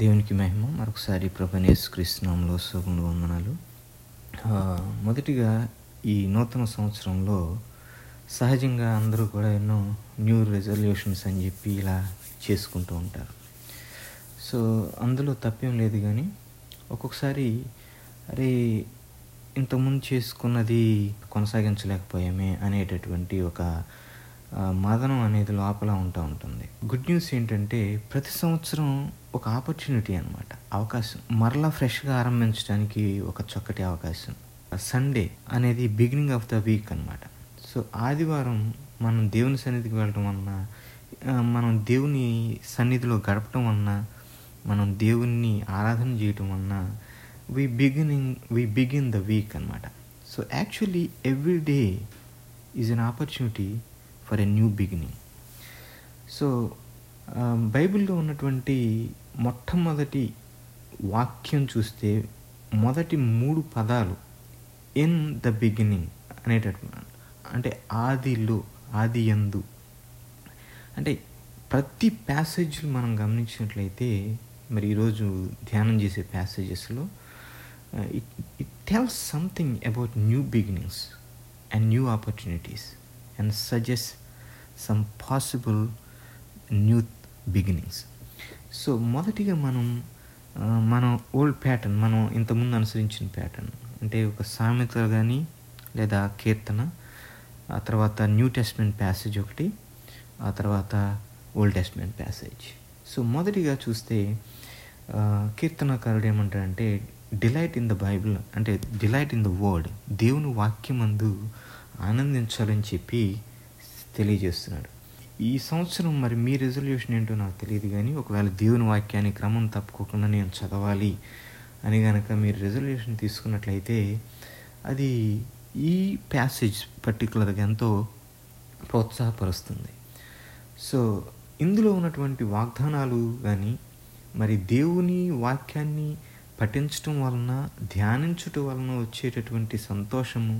దేవునికి మహిమ. మరొకసారి ప్రభనేశ్ కృష్ణంలో శుభములు వందనాలు. మొదటిగా ఈ నూతన సంవత్సరంలో సహజంగా అందరూ కూడా ఎన్నో న్యూ రెజల్యూషన్స్ అని చెప్పి ఇలా చేసుకుంటూ ఉంటారు. సో అందులో తప్పేం లేదు కానీ ఒక్కొక్కసారి అరే ఇంతకుముందు చేసుకున్నది కొనసాగించలేకపోయామే అనేటటువంటి ఒక మదనం అనేది లోపల ఉంటూ ఉంటుంది. గుడ్ న్యూస్ ఏంటంటే ప్రతి సంవత్సరం ఒక ఆపర్చునిటీ అనమాట అవకాశం. మరలా ఫ్రెష్గా ఆరంభించడానికి ఒక చక్కటి అవకాశం. సండే అనేది బిగినింగ్ ఆఫ్ ద వీక్ అనమాట సో ఆదివారం మనం దేవుని సన్నిధికి వెళ్ళడం వలన మనం దేవుని సన్నిధిలో గడపడం వలన మనం దేవుణ్ణి ఆరాధన చేయటం వలన we beginning we begin the week అనమాట so actually every day is an opportunity for a new beginning so బైబిల్లో ఉన్నటువంటి మొట్టమొదటి వాక్యం చూస్తే మొదటి మూడు పదాలు ఇన్ ద బిగినింగ్ అనేటటువంటి అంటే ఆదిలో ఆది యందు. అంటే ప్రతి ప్యాసేజ్లు మనం గమనించినట్లయితే మరి ఈరోజు ధ్యానం చేసే ప్యాసేజెస్లో it it tells something about new beginnings and new opportunities and suggest some possible new beginnings so మొదటిగా మనం మనం ఓల్డ్ ప్యాటర్న్ మనం ఇంతకుముందు అనుసరించిన ప్యాటర్న్ అంటే ఒక సామెత కానీ లేదా కీర్తన ఆ తర్వాత న్యూ టెస్ట్మెంట్ ప్యాసేజ్ ఒకటి ఆ తర్వాత ఓల్డ్ టెస్ట్మెంట్ ప్యాసేజ్ సో మొదటిగా చూస్తే కీర్తనకారుడు ఏమంటారంటే డిలైట్ ఇన్ ద బైబిల్ అంటే డిలైట్ ఇన్ ద వర్డ్ దేవుని వాక్యమందు ఆనందించాలని చెప్పి తెలియజేస్తున్నాడు. ఈ సంవత్సరం మరి మీ రెజల్యూషన్ ఏంటో నాకు తెలియదు కానీ ఒకవేళ దేవుని వాక్యాన్ని క్రమం తప్పుకోకుండా నేను చదవాలి అని కనుక మీరు రెజల్యూషన్ తీసుకున్నట్లయితే అది ఈ ప్యాసేజ్ పర్టికులర్గా ఎంతో ప్రోత్సాహపరుస్తుంది. సో ఇందులో ఉన్నటువంటి వాగ్దానాలు కానీ మరి దేవుని వాక్యాన్ని పఠించటం వలన ధ్యానించటం వలన వచ్చేటటువంటి సంతోషము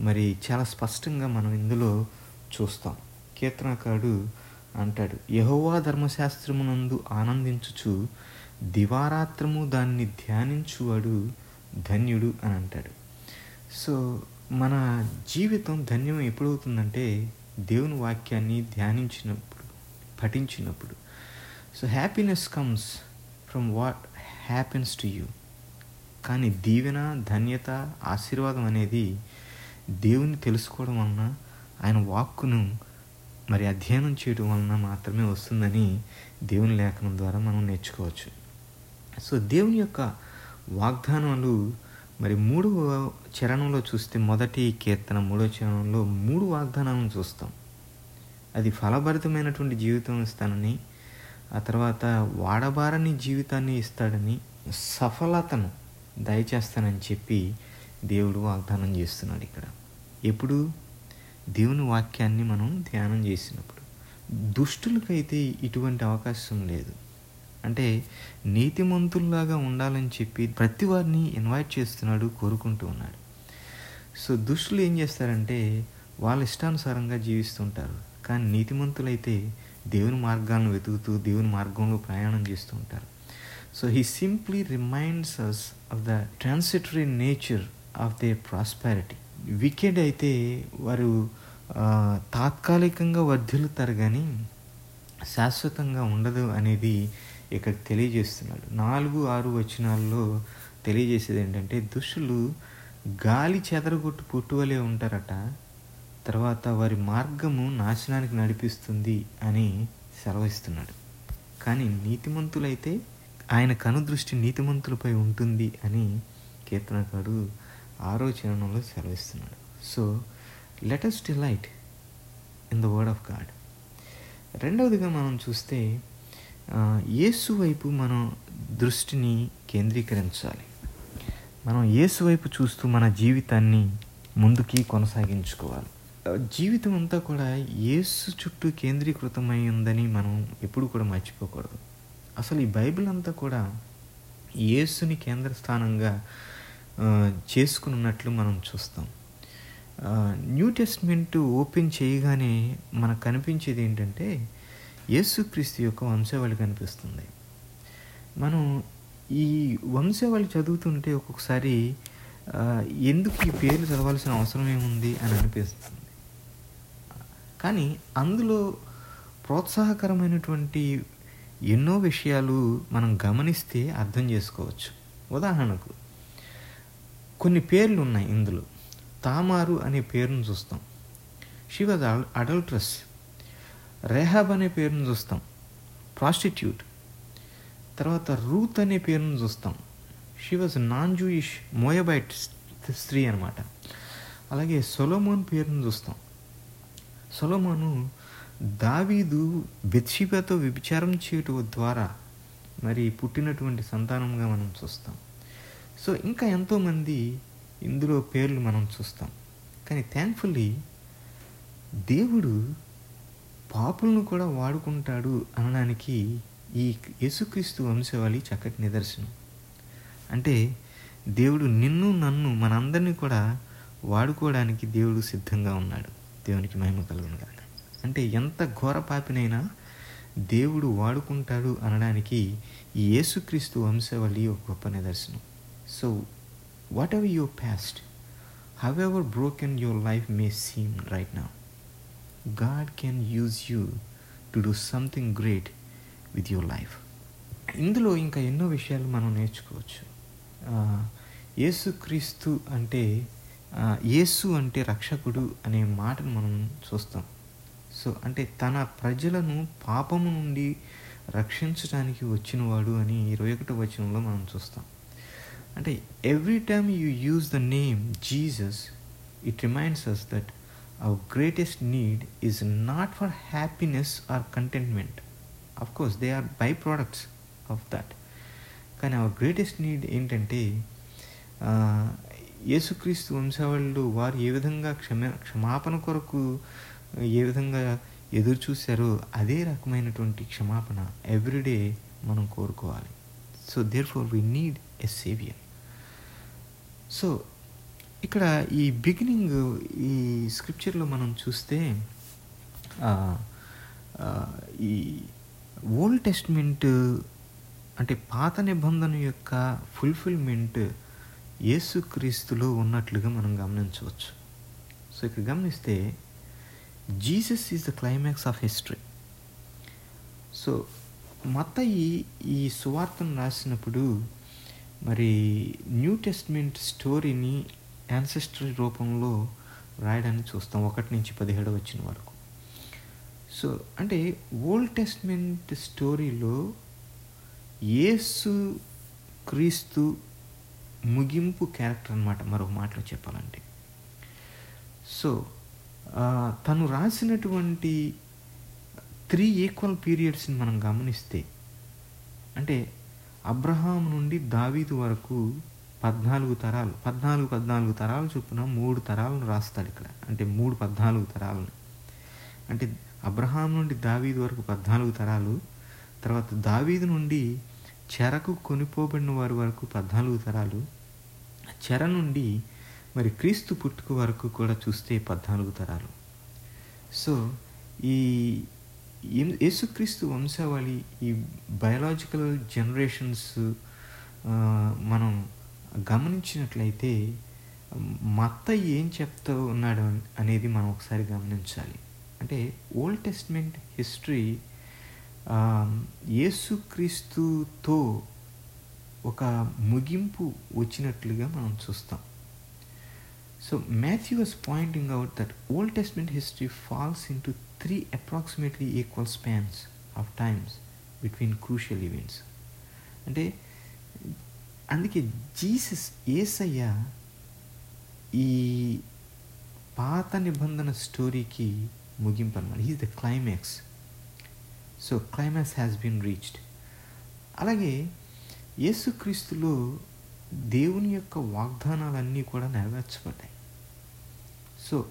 మరి చాలా స్పష్టంగా మనం ఇందులో చూస్తాం. కీర్తనకారుడు అంటాడు యహోవా ధర్మశాస్త్రమునందు ఆనందించుచు దివారాత్రము దాన్ని ధ్యానించువాడు ధన్యుడు అని అంటాడు. సో మన జీవితం ధన్యం ఎప్పుడవుతుందంటే దేవుని వాక్యాన్ని ధ్యానించినప్పుడు పఠించినప్పుడు. So happiness comes from what happens to you. కానీ దీవెన ధన్యత ఆశీర్వాదం అనేది దేవుని తెలుసుకోవడం వలన ఆయన వాక్కును మరి అధ్యయనం చేయడం వలన మాత్రమే వస్తుందని దేవుని లేఖనం ద్వారా మనం నేర్చుకోవచ్చు. సో దేవుని యొక్క వాగ్దానాలు మరి మూడవ చరణంలో చూస్తే మొదటి కీర్తన మూడవ చరణంలో మూడు వాగ్దానాలను చూస్తాం. అది ఫలభరితమైనటువంటి జీవితం ఇస్తానని ఆ తర్వాత వాడబారని జీవితాన్ని ఇస్తాడని సఫలతను దయచేస్తానని చెప్పి దేవుడు వాగ్దానం చేస్తున్నాడు ఇక్కడ. ఎప్పుడు? దేవుని వాక్యాన్ని మనం ధ్యానం చేసినప్పుడు దుష్టులకైతే ఇటువంటి అవకాశం లేదు. అంటే నీతిమంతుల్లాగా ఉండాలని చెప్పి ప్రతి వారిని ఇన్వైట్ చేస్తున్నాడు కోరుకుంటూ ఉన్నాడు. సో దుష్టులు ఏం చేస్తారంటే వాళ్ళ ఇష్టానుసారంగా జీవిస్తుంటారు. కానీ నీతిమంతులైతే దేవుని మార్గాలను వెతుకుతూ దేవుని మార్గంలో ప్రయాణం చేస్తూ ఉంటారు. So he simply reminds us of the transitory nature of they prosperity wicked అయితే వారు తాత్కాలికంగా వర్ధిల్లుతారు కానీ శాశ్వతంగా ఉండదు అనేది ఇక్కడ తెలియజేస్తున్నాడు. నాలుగు ఆరు వచనాల్లో తెలియజేసేది ఏంటంటే దుష్టులు గాలి చెదరగొట్టు పుట్టువలే ఉంటారట తర్వాత వారి మార్గము నాశనానికి నడిపిస్తుంది అని సెలవిస్తున్నాడు. కానీ నీతిమంతులైతే ఆయన కనుదృష్టి నీతిమంతులపై ఉంటుంది అని కీర్తనకాడు ఆరో చరణంలో సెలవిస్తున్నాడు so let us delight in the word of God రెండవదిగా మనం చూస్తే యేసు వైపు మనం దృష్టిని కేంద్రీకరించాలి. మనం యేసు వైపు చూస్తూ మన జీవితాన్ని ముందుకి కొనసాగించుకోవాలి. జీవితం అంతా కూడా యేసు చుట్టూ కేంద్రీకృతమై ఉందని మనం ఎప్పుడు కూడా మర్చిపోకూడదు. అసలు ఈ బైబిల్ అంతా కూడా యేసుని కేంద్ర స్థానంగా చేసుకున్నట్లు మనం చూస్తాం. న్యూ టెస్ట్మెంట్ ఓపెన్ చేయగానే మనకు కనిపించేది ఏంటంటే యేసుక్రీస్తు యొక్క వంశవాళి కనిపిస్తుంది. మనం ఈ వంశవళి చదువుతుంటే ఒక్కొక్కసారి ఎందుకు ఈ పేర్లు చదవాల్సిన అవసరం ఏముంది అని అనిపిస్తుంది. కానీ అందులో ప్రోత్సాహకరమైనటువంటి ఎన్నో విషయాలు మనం గమనిస్తే అర్థం చేసుకోవచ్చు. ఉదాహరణకు కొన్ని పేర్లు ఉన్నాయి ఇందులో. తామారు అనే పేరును చూస్తాం. షీ వాజ్ అడల్ట్రస్ రెహాబ్ అనే పేరును చూస్తాం. ప్రాస్టిట్యూట్ తర్వాత రూత్ అనే పేరును చూస్తాం. She was non Jewish Moabite స్త్రీ అనమాట అలాగే సొలోమోన్ పేరును చూస్తాం. సొలోమోను దావీదు బెత్షిబతో విభిచారం చేయటం ద్వారా మరి పుట్టినటువంటి సంతానంగా మనం చూస్తాం. సో ఇంకా ఎంతోమంది ఇందులో పేర్లు మనం చూస్తాం. కానీ థ్యాంక్ఫుల్లీ దేవుడు పాపులను కూడా వాడుకుంటాడు అనడానికి ఈ యేసుక్రీస్తు వంశవాళి చక్కటి నిదర్శనం. అంటే దేవుడు నిన్ను నన్ను మనందరినీ కూడా వాడుకోవడానికి దేవుడు సిద్ధంగా ఉన్నాడు. దేవునికి మహిమ కలుగును కాక అంటే ఎంత ఘోర పాపినైనా దేవుడు వాడుకుంటాడు అనడానికి ఈ యేసుక్రీస్తు వంశవళి ఒక గొప్ప నిదర్శనం. So what your your however broken ever broken your life right seem right can God can use you to do something great with your life ఇందులో ఇంకా ఎన్నో విషయాలు మనం నేర్చుకోవచ్చు. యేసుక్రీస్తు అంటే యేసు అంటే రక్షకుడు అనే మాటను మనం చూస్తాం. సో అంటే తన ప్రజలను పాపము నుండి రక్షించడానికి వచ్చినవాడు అని ఇరవై ఒకటో వచనంలో మనం చూస్తాం. అంటే every time you use the name Jesus it reminds us that our greatest need is not for happiness or contentment of course they are by products of that కానీ అవర్ గ్రేటెస్ట్ నీడ్ ఏంటంటే యేసుక్రీస్తు వంశావళిలో వారు ఏ విధంగా క్షమ క్షమాపణ కొరకు ఏ విధంగా ఎదురు చూశారో అదే రకమైనటువంటి క్షమాపణ ఎవ్రీడే మనం కోరుకోవాలి. So therefore we need a saviour so ఇక్కడ ఈ బిగినింగ్ ఈ స్క్రిప్చర్లో మనం చూస్తే ఈ ఓల్డ్ టెస్ట్మెంట్ అంటే పాత నిబంధన యొక్క ఫుల్ఫిల్మెంట్ యేసుక్రీస్తులో ఉన్నట్లుగా మనం గమనించవచ్చు. సో ఇక్కడ గమనిస్తే Jesus is the climax of history. So మత్తయి ఈ సువార్తను రాసినప్పుడు మరి న్యూ టెస్ట్మెంట్ స్టోరీని యాన్సెస్టరీ రూపంలో రాయడాన్ని చూస్తాం ఒకటి నుంచి పదిహేడు వచ్చిన వరకు. సో అంటే ఓల్డ్ టెస్ట్మెంట్ స్టోరీలో యేసు క్రీస్తు ముగింపు క్యారెక్టర్ అనమాట మరో మాటలో చెప్పాలంటే. సో తను రాసినటువంటి త్రీ ఈక్వల్ పీరియడ్స్ని మనం గమనిస్తే అంటే అబ్రహాం నుండి దావీదు వరకు పద్నాలుగు తరాలు పద్నాలుగు పద్నాలుగు తరాలు చొప్పున మూడు తరాలను రాస్తాడు ఇక్కడ. అంటే మూడు పద్నాలుగు తరాలను. అంటే అబ్రహాం నుండి దావీదు వరకు పద్నాలుగు తరాలు తర్వాత దావీదు నుండి చెరకు కొనిపోబడిన వారి వరకు పద్నాలుగు తరాలు చెర నుండి మరి క్రీస్తు పుట్టుక వరకు కూడా చూస్తే పద్నాలుగు తరాలు. సో ఈ యేసుక్రీస్తు వంశావళి ఈ బయలాజికల్ జనరేషన్స్ మనం గమనించినట్లయితే మత్త ఏం చెప్తూ ఉన్నాడు అనేది మనం ఒకసారి గమనించాలి. అంటే ఓల్డ్ టెస్ట్మెంట్ హిస్టరీ యేసుక్రీస్తుతో ఒక ముగింపు వచ్చినట్లుగా మనం చూస్తాం. So Matthew was pointing out that Old Testament history falls into three three approximately equal of of times crucial crucial events అంటే అందుకే జీసస్ ఏసయ్య ఈ పాత నిబంధన స్టోరీకి ముగింపు అనమాట is the climax so climax has been reached అలాగే యేసుక్రీస్తులో దేవుని యొక్క వాగ్దానాలన్నీ కూడా నెరవేర్చబడ్డాయి. సో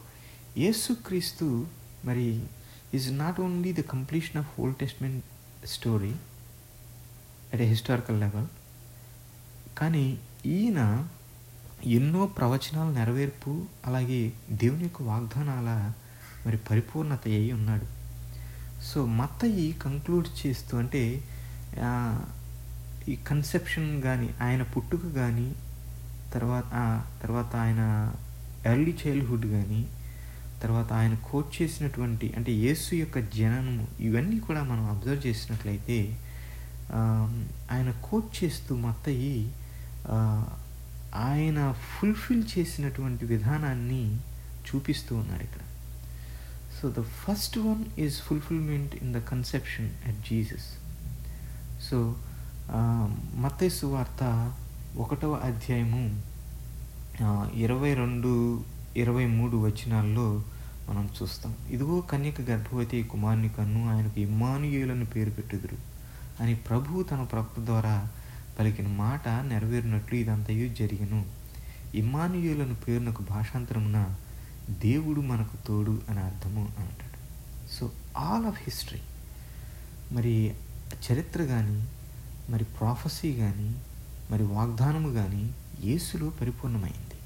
యేసుక్రీస్తు మరి is not only the completion of Old Testament story at a historical level కానీ ఈయన ఎన్నో ప్రవచనాల నెరవేర్పు అలాగే దేవుని యొక్క వాగ్దానాల మరి పరిపూర్ణత అయి ఉన్నాడు. సో మత్తయి కంక్లూడ్ చేస్తూ అంటే ఈ కన్సెప్షన్ కానీ ఆయన పుట్టుక కానీ తర్వాత తర్వాత ఆయన ఎర్లీ చైల్డ్హుడ్ కానీ తర్వాత ఆయన కోచ్ చేసినటువంటి అంటే యేసు యొక్క జననము ఇవన్నీ కూడా మనం అబ్జర్వ్ చేసినట్లయితే ఆయన కోచ్ చేస్తూ మత్తయి ఆయన ఫుల్ఫిల్ చేసినటువంటి విధానాన్ని చూపిస్తూ ఉన్నారు ఇక్కడ. So the first one is fulfilment in the conception at Jesus so మత్తైసు వార్త ఒకటవ అధ్యాయము ఇరవై రెండు ఇరవై మూడు వచనాల్లో మనం చూస్తాం. ఇదిగో కన్యక గర్భవతి కుమారుని కన్ను ఆయనకు ఇమ్మానుయేలని పేరు పెట్టుదురు. అని ప్రభువు తన ప్రవక్త ద్వారా పలికిన మాట నెరవేరినట్లు ఇదంతయు జరిగను. ఇమ్మానుయులను పేరునకు భాషాంతరమున దేవుడు మనకు తోడు అని అర్థము అంటాడు. So all of history. మరి చరిత్ర కానీ మరి ప్రాఫసీ కానీ మరి వాగ్దానము కానీ యేసులో పరిపూర్ణమైంది.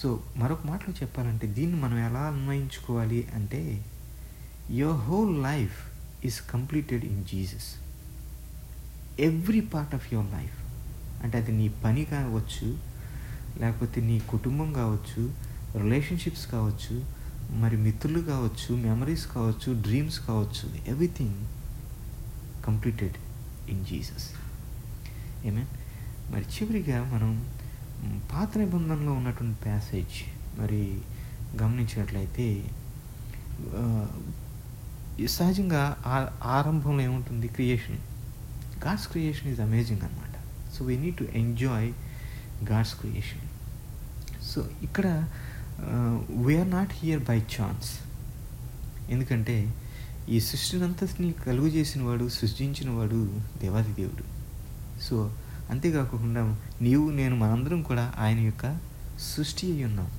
సో మరొక మాటలో చెప్పాలంటే దీన్ని మనం ఎలా అన్వయించుకోవాలి అంటే your whole life is completed in Jesus every part of your life అంటే అది నీ పని కావచ్చు లేకపోతే నీ కుటుంబం కావచ్చు రిలేషన్షిప్స్ కావచ్చు మరి మిత్రులు కావచ్చు మెమరీస్ కావచ్చు డ్రీమ్స్ కావచ్చు ఎవ్రీథింగ్ కంప్లీటెడ్ ఇన్ జీసస్ ఏమే మరి చివరిగా మనం పాత నిబంధనలో ఉన్నటువంటి ప్యాసేజ్ మరి గమనించినట్లయితే సహజంగా ఆ- ఆరంభంలో ఏముంటుంది? Creation God's creation is amazing అనమాట so we need to enjoy God's creation so ఇక్కడ we're not here by chance ఎందుకంటే ఈ సృష్టినంతటిని కలుగు చేసిన వాడు సృష్టించిన వాడు దేవాది దేవుడు. సో అంతేకాకుండా నీవు నేను మనందరం కూడా ఆయన యొక్క సృష్టి అయి ఉన్నాం.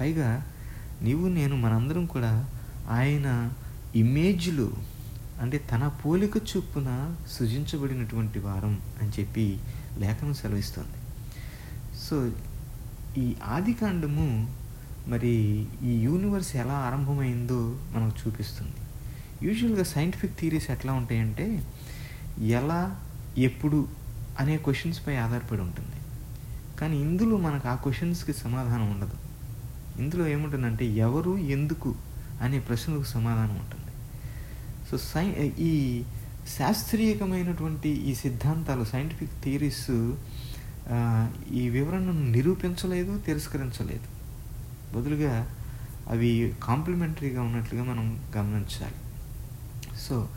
పైగా నీవు నేను మనందరం కూడా ఆయన ఇమేజ్లు అంటే తన పోలిక చొప్పున సృజించబడినటువంటి వారం అని చెప్పి లేఖనం సెలవిస్తుంది. సో ఈ ఆదికాండము మరి ఈ యూనివర్స్ ఎలా ఆరంభమైందో మనకు చూపిస్తుంది. యూజువల్గా సైంటిఫిక్ థీరీస్ ఎట్లా ఉంటాయంటే ఎలా ఎప్పుడు అనే క్వశ్చన్స్పై ఆధారపడి ఉంటుంది. కానీ ఇందులో మనకు ఆ క్వశ్చన్స్కి సమాధానం ఉండదు. ఇందులో ఏముంటుందంటే ఎవరు ఎందుకు అనే ప్రశ్నలకు సమాధానం ఉంటుంది. సో సై ఈ శాస్త్రీయకమైనటువంటి ఈ సిద్ధాంతాలు సైంటిఫిక్ థియరీస్ ఈ వివరణను నిరూపించలేదు తిరస్కరించలేదు. బదులుగా అవి కాంప్లిమెంటరీగా ఉన్నట్లుగా మనం గమనించాలి. సో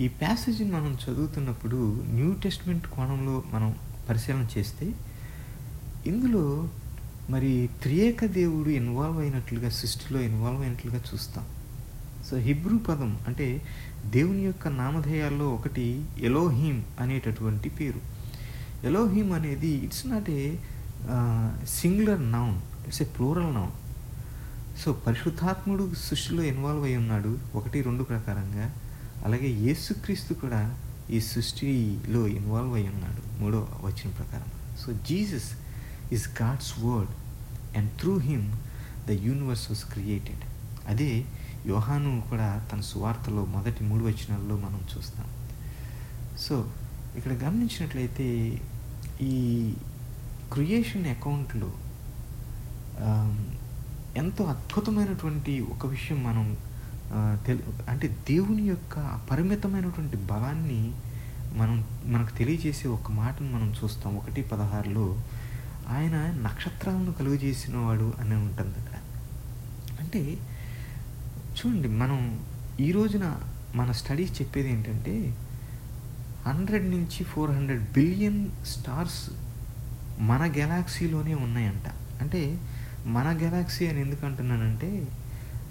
ఈ ప్యాసేజీని మనం చదువుతున్నప్పుడు న్యూ టెస్ట్మెంట్ కోణంలో మనం పరిశీలన చేస్తే ఇందులో మరి త్రియేక దేవుడు ఇన్వాల్వ్ అయినట్లుగా సృష్టిలో ఇన్వాల్వ్ అయినట్లుగా చూస్తాం. సో హిబ్రూ పదం అంటే దేవుని యొక్క నామధేయాల్లో ఒకటి ఎలోహీమ్ అనేటటువంటి పేరు. ఎలోహీమ్ అనేది it's not a singular noun it's a plural noun so పరిశుద్ధాత్ముడు సృష్టిలో ఇన్వాల్వ్ అయి ఉన్నాడు ఒకటి రెండు ప్రకారంగా. అలాగే యేసుక్రీస్తు కూడా ఈ సృష్టిలో ఇన్వాల్వ్ అయి ఉన్నాడు మూడో వచ్చిన ప్రకారం. So Jesus is God's word and through him the universe was created అదే యోహాను కూడా తన సువార్తలో మొదటి మూడు వచనాల్లో మనం చూస్తాం. సో ఇక్కడ గమనించినట్లయితే ఈ క్రియేషన్ అకౌంట్లో ఎంతో అద్భుతమైనటువంటి ఒక విషయం మనం అంటే దేవుని యొక్క అపరిమితమైనటువంటి బలాన్ని మనం మనకు తెలియజేసే ఒక మాటను మనం చూస్తాం. ఒకటి పదహారులో ఆయన నక్షత్రాలను కలుగజేసిన వాడు అని ఉంటుంది అంటే చూడండి మనం ఈ రోజున మన స్టడీస్ చెప్పేది ఏంటంటే హండ్రెడ్ నుంచి ఫోర్ హండ్రెడ్ బిలియన్ స్టార్స్ మన గెలాక్సీలోనే ఉన్నాయంట. అంటే మన గెలాక్సీ అని ఎందుకు అంటున్నానంటే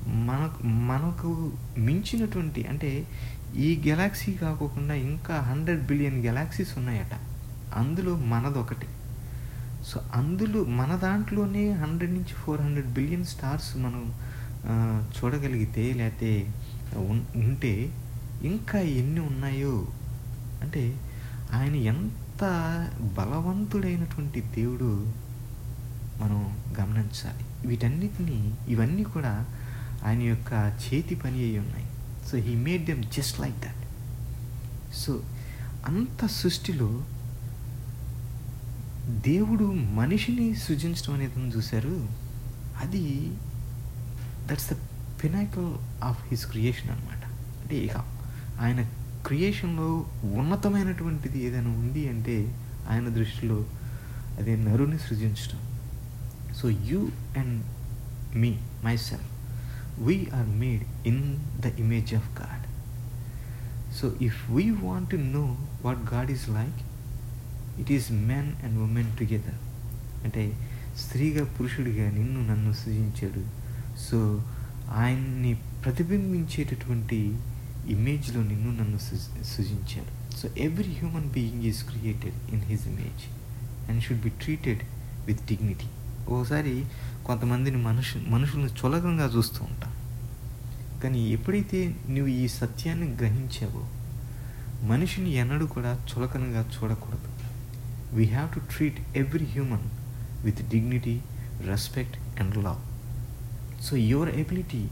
మనకు మనకు మించినటువంటి అంటే ఈ గెలాక్సీ కాకోకుండా ఇంకా హండ్రెడ్ బిలియన్ గెలాక్సీస్ ఉన్నాయట. అందులో మనదొకటి. సో అందులో మన దాంట్లోనే హండ్రెడ్ నుంచి ఫోర్ హండ్రెడ్ బిలియన్ స్టార్స్ మనం చూడగలిగితే లేకపోతే ఉంటే ఇంకా ఎన్ని ఉన్నాయో. అంటే ఆయన ఎంత బలవంతుడైనటువంటి దేవుడు మనం గమనించాలి. వీటన్నిటిని ఇవన్నీ కూడా ఆయన యొక్క చేతి పని అయి ఉన్నాయి. So he made them just like that so అంత సృష్టిలో దేవుడు మనిషిని సృజించడం అనేది చూశారు. అది that's the pinnacle of his creation అనమాట అంటే ఇక ఆయన క్రియేషన్లో ఉన్నతమైనటువంటిది ఏదైనా ఉంది అంటే ఆయన దృష్టిలో అదే నరుని సృజించడం. So you and me myself we are made in the image of God so if we want to know what God is like it is men and women together అంటే స్త్రీగా పురుషుడిగా నిన్ను నన్ను సృజించాడు. సో ఆయన్ని ప్రతిబింబించేటటువంటి ఇమేజ్లో నిన్ను నన్ను సృజించాడు. So every human being is created in his image and should be treated with dignity ఓసారి కొంతమందిని మనుషు మనుషులను చులకంగా చూస్తూ ఉంటాం. కానీ ఎప్పుడైతే నువ్వు ఈ సత్యాన్ని గ్రహించావో మనిషిని ఎన్నడూ కూడా చులకనగా చూడకూడదు. We have to treat every human with dignity respect and love so your ability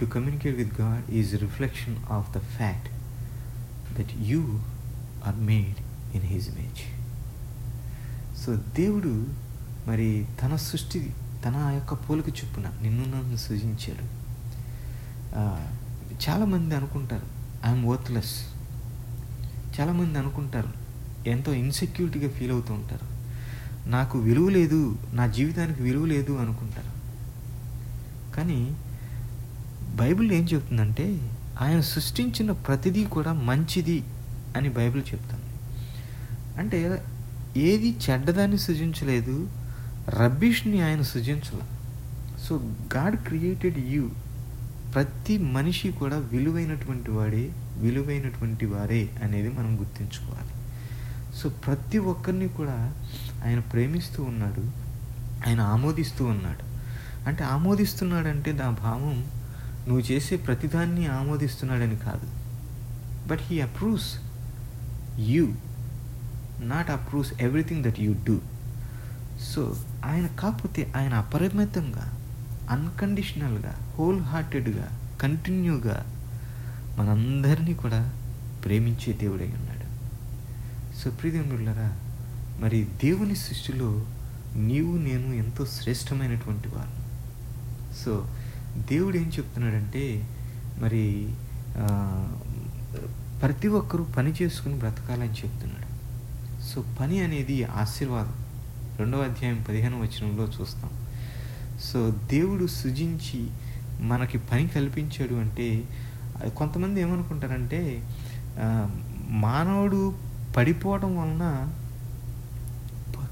to communicate with God is reflection of the fact that you are made in his image so దేవుడు మరి తన సృష్టి తన యొక్క పోలిక చొప్పున నిన్ను నన్ను సృజించాడు. చాలామంది అనుకుంటారు ఐఎమ్ వర్త్లెస్ చాలామంది అనుకుంటారు ఎంతో ఇన్సెక్యూరిటీగా ఫీల్ అవుతూ ఉంటారు. నాకు విలువ లేదు నా జీవితానికి విలువ లేదు అనుకుంటారు. కానీ బైబిల్ ఏం చెప్తుందంటే ఆయన సృష్టించిన ప్రతిదీ కూడా మంచిది అని బైబిల్ చెప్తుంది. అంటే ఏది చెడ్డదాన్ని సృజించలేదు రబ్బిష్ని ఆయన సృజించల. So God created you. ప్రతి మనిషి కూడా విలువైనటువంటి వాడే విలువైనటువంటి వారే అనేది మనం గుర్తుంచుకోవాలి. సో ప్రతి ఒక్కరిని కూడా ఆయన ప్రేమిస్తూ ఉన్నాడు ఆయన ఆమోదిస్తూ ఉన్నాడు. అంటే ఆమోదిస్తున్నాడంటే దా భావం నువ్వు చేసే ప్రతిదాన్ని ఆమోదిస్తున్నాడని కాదు. But he approves you not approves everything that you do so ఆయన కాకపోతే ఆయన అపరిమితంగా అన్కండిషనల్గా హోల్ హార్టెడ్గా కంటిన్యూగా మనందరినీ కూడా ప్రేమించే దేవుడై ఉన్నాడు. సో ప్రియదేవులారా మరి దేవుని సృష్టిలో నీవు నేను ఎంతో శ్రేష్టమైనటువంటి వారు. సో దేవుడు ఏం చెప్తున్నాడంటే మరి ప్రతి ఒక్కరూ పని చేసుకుని బ్రతకాలని చెప్తున్నాడు. సో పని అనేది ఆశీర్వాదం. రెండవ అధ్యాయం పదిహేను వచనంలో చూస్తాం. సో దేవుడు సృజించి మనకి పని కల్పించాడు అంటే కొంతమంది ఏమనుకుంటారంటే మానవుడు పడిపోవడం వలన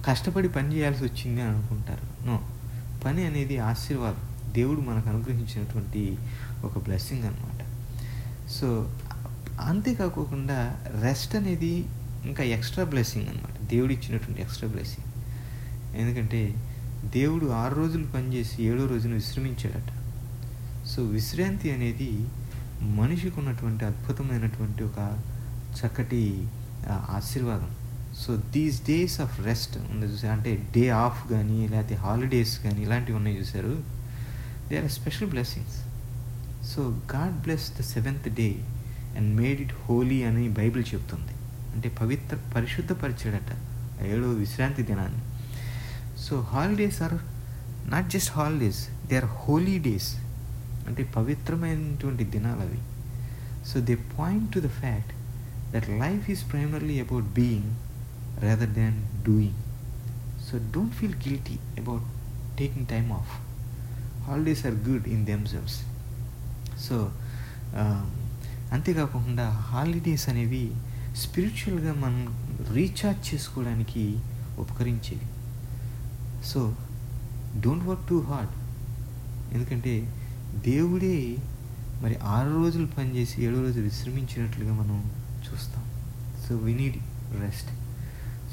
కష్టపడి పని చేయాల్సి వచ్చింది అని అనుకుంటారు. నో పని అనేది ఆశీర్వాదం. దేవుడు మనకు అనుగ్రహించినటువంటి ఒక బ్లెస్సింగ్ అనమాట సో అంతేకాకుండా రెస్ట్ అనేది ఇంకా ఎక్స్ట్రా బ్లెస్సింగ్ అనమాట దేవుడు ఇచ్చినటువంటి ఎక్స్ట్రా బ్లెస్సింగ్. ఎందుకంటే దేవుడు ఆరు రోజులు పనిచేసి ఏడో రోజున విశ్రమించాడట. సో విశ్రాంతి అనేది మనిషికి ఉన్నటువంటి అద్భుతమైనటువంటి ఒక చక్కటి ఆశీర్వాదం. So these days of rest ఉంది చూసారు? అంటే డే ఆఫ్ కానీ లేకపోతే హాలిడేస్ కానీ ఇలాంటివి ఉన్నాయి చూసారు. They are special blessings so God bless the seventh day and made it holy అని బైబిల్ చెప్తుంది. అంటే పవిత్ర పరిశుద్ధపరిచాడట ఏడో విశ్రాంతి దినాన్ని. So holidays are not just holidays they are holy days అంటే పవిత్రమైనటువంటి దినాలు అవి. So they point to the fact that life is primarily about being rather than doing so don't feel guilty about taking time off holidays are good in themselves so అంతేకాకుండా holidays అనేవి స్పిరిచువల్గా మనం recharge చేసుకోవడానికి ఉపకరించేవి. So don't work too hard. ఎందుకంటే దేవుడే మరి ఆరు రోజులు పనిచేసి ఏడో రోజు విశ్రమించినట్లుగా మనం చూస్తాం. So we need rest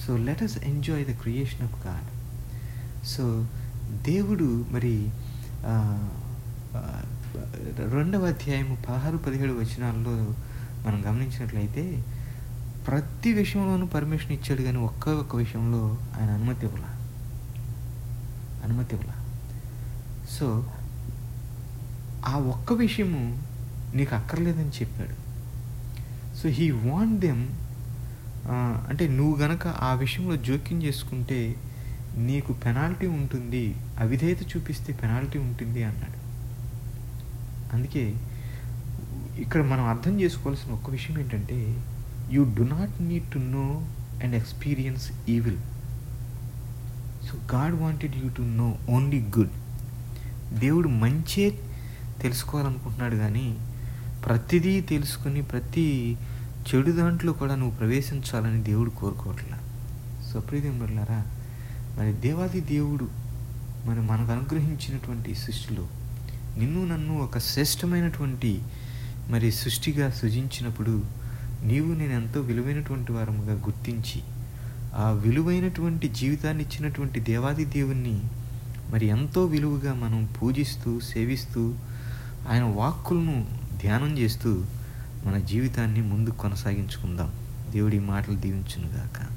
so let us enjoy the creation of God so దేవుడు మరి రెండవ అధ్యాయము పదహారు పదిహేడు వచనాల్లో మనం గమనించినట్లయితే ప్రతి విషయంలోనూ పర్మిషన్ ఇచ్చాడు కానీ ఒక్క ఒక్క విషయంలో ఆయన అనుమతి ఇవ్వాలి. అనుమతి ఇవ్వాల. సో ఆ ఒక్క విషయము నీకు అక్కర్లేదని చెప్పాడు. సో హీ వాంట్ దెమ్ అంటే నువ్వు గనక ఆ విషయంలో జోక్యం చేసుకుంటే నీకు పెనాల్టీ ఉంటుంది అవిధేయత చూపిస్తే పెనాల్టీ ఉంటుంది అన్నాడు. అందుకే ఇక్కడ మనం అర్థం చేసుకోవాల్సిన ఒక్క విషయం ఏంటంటే you do not need to know and experience evil so God wanted you to know only good దేవుడు మంచే తెలుసుకోవాలనుకుంటున్నాడు కానీ ప్రతిదీ తెలుసుకుని ప్రతి చెడు దాంట్లో కూడా నువ్వు ప్రవేశించాలని దేవుడు కోరుకోవట్లా. సో మరి దేవాది దేవుడు మరి మనకు అనుగ్రహించినటువంటి సృష్టిలో నిన్ను నన్ను ఒక శ్రేష్టమైనటువంటి మరి సృష్టిగా సృజించినప్పుడు నీవు నేను ఎంతో విలువైనటువంటి వారముగా గుర్తించి ఆ విలువైనటువంటి జీవితాన్ని ఇచ్చినటువంటి దేవాది దేవుణ్ణి మరి ఎంతో విలువగా మనం పూజిస్తూ సేవిస్తూ ఆయన వాక్కులను ధ్యానం చేస్తూ మన జీవితాన్ని ముందు కొనసాగించుకుందాం. దేవుడి మాటలు దీవించునుగాక.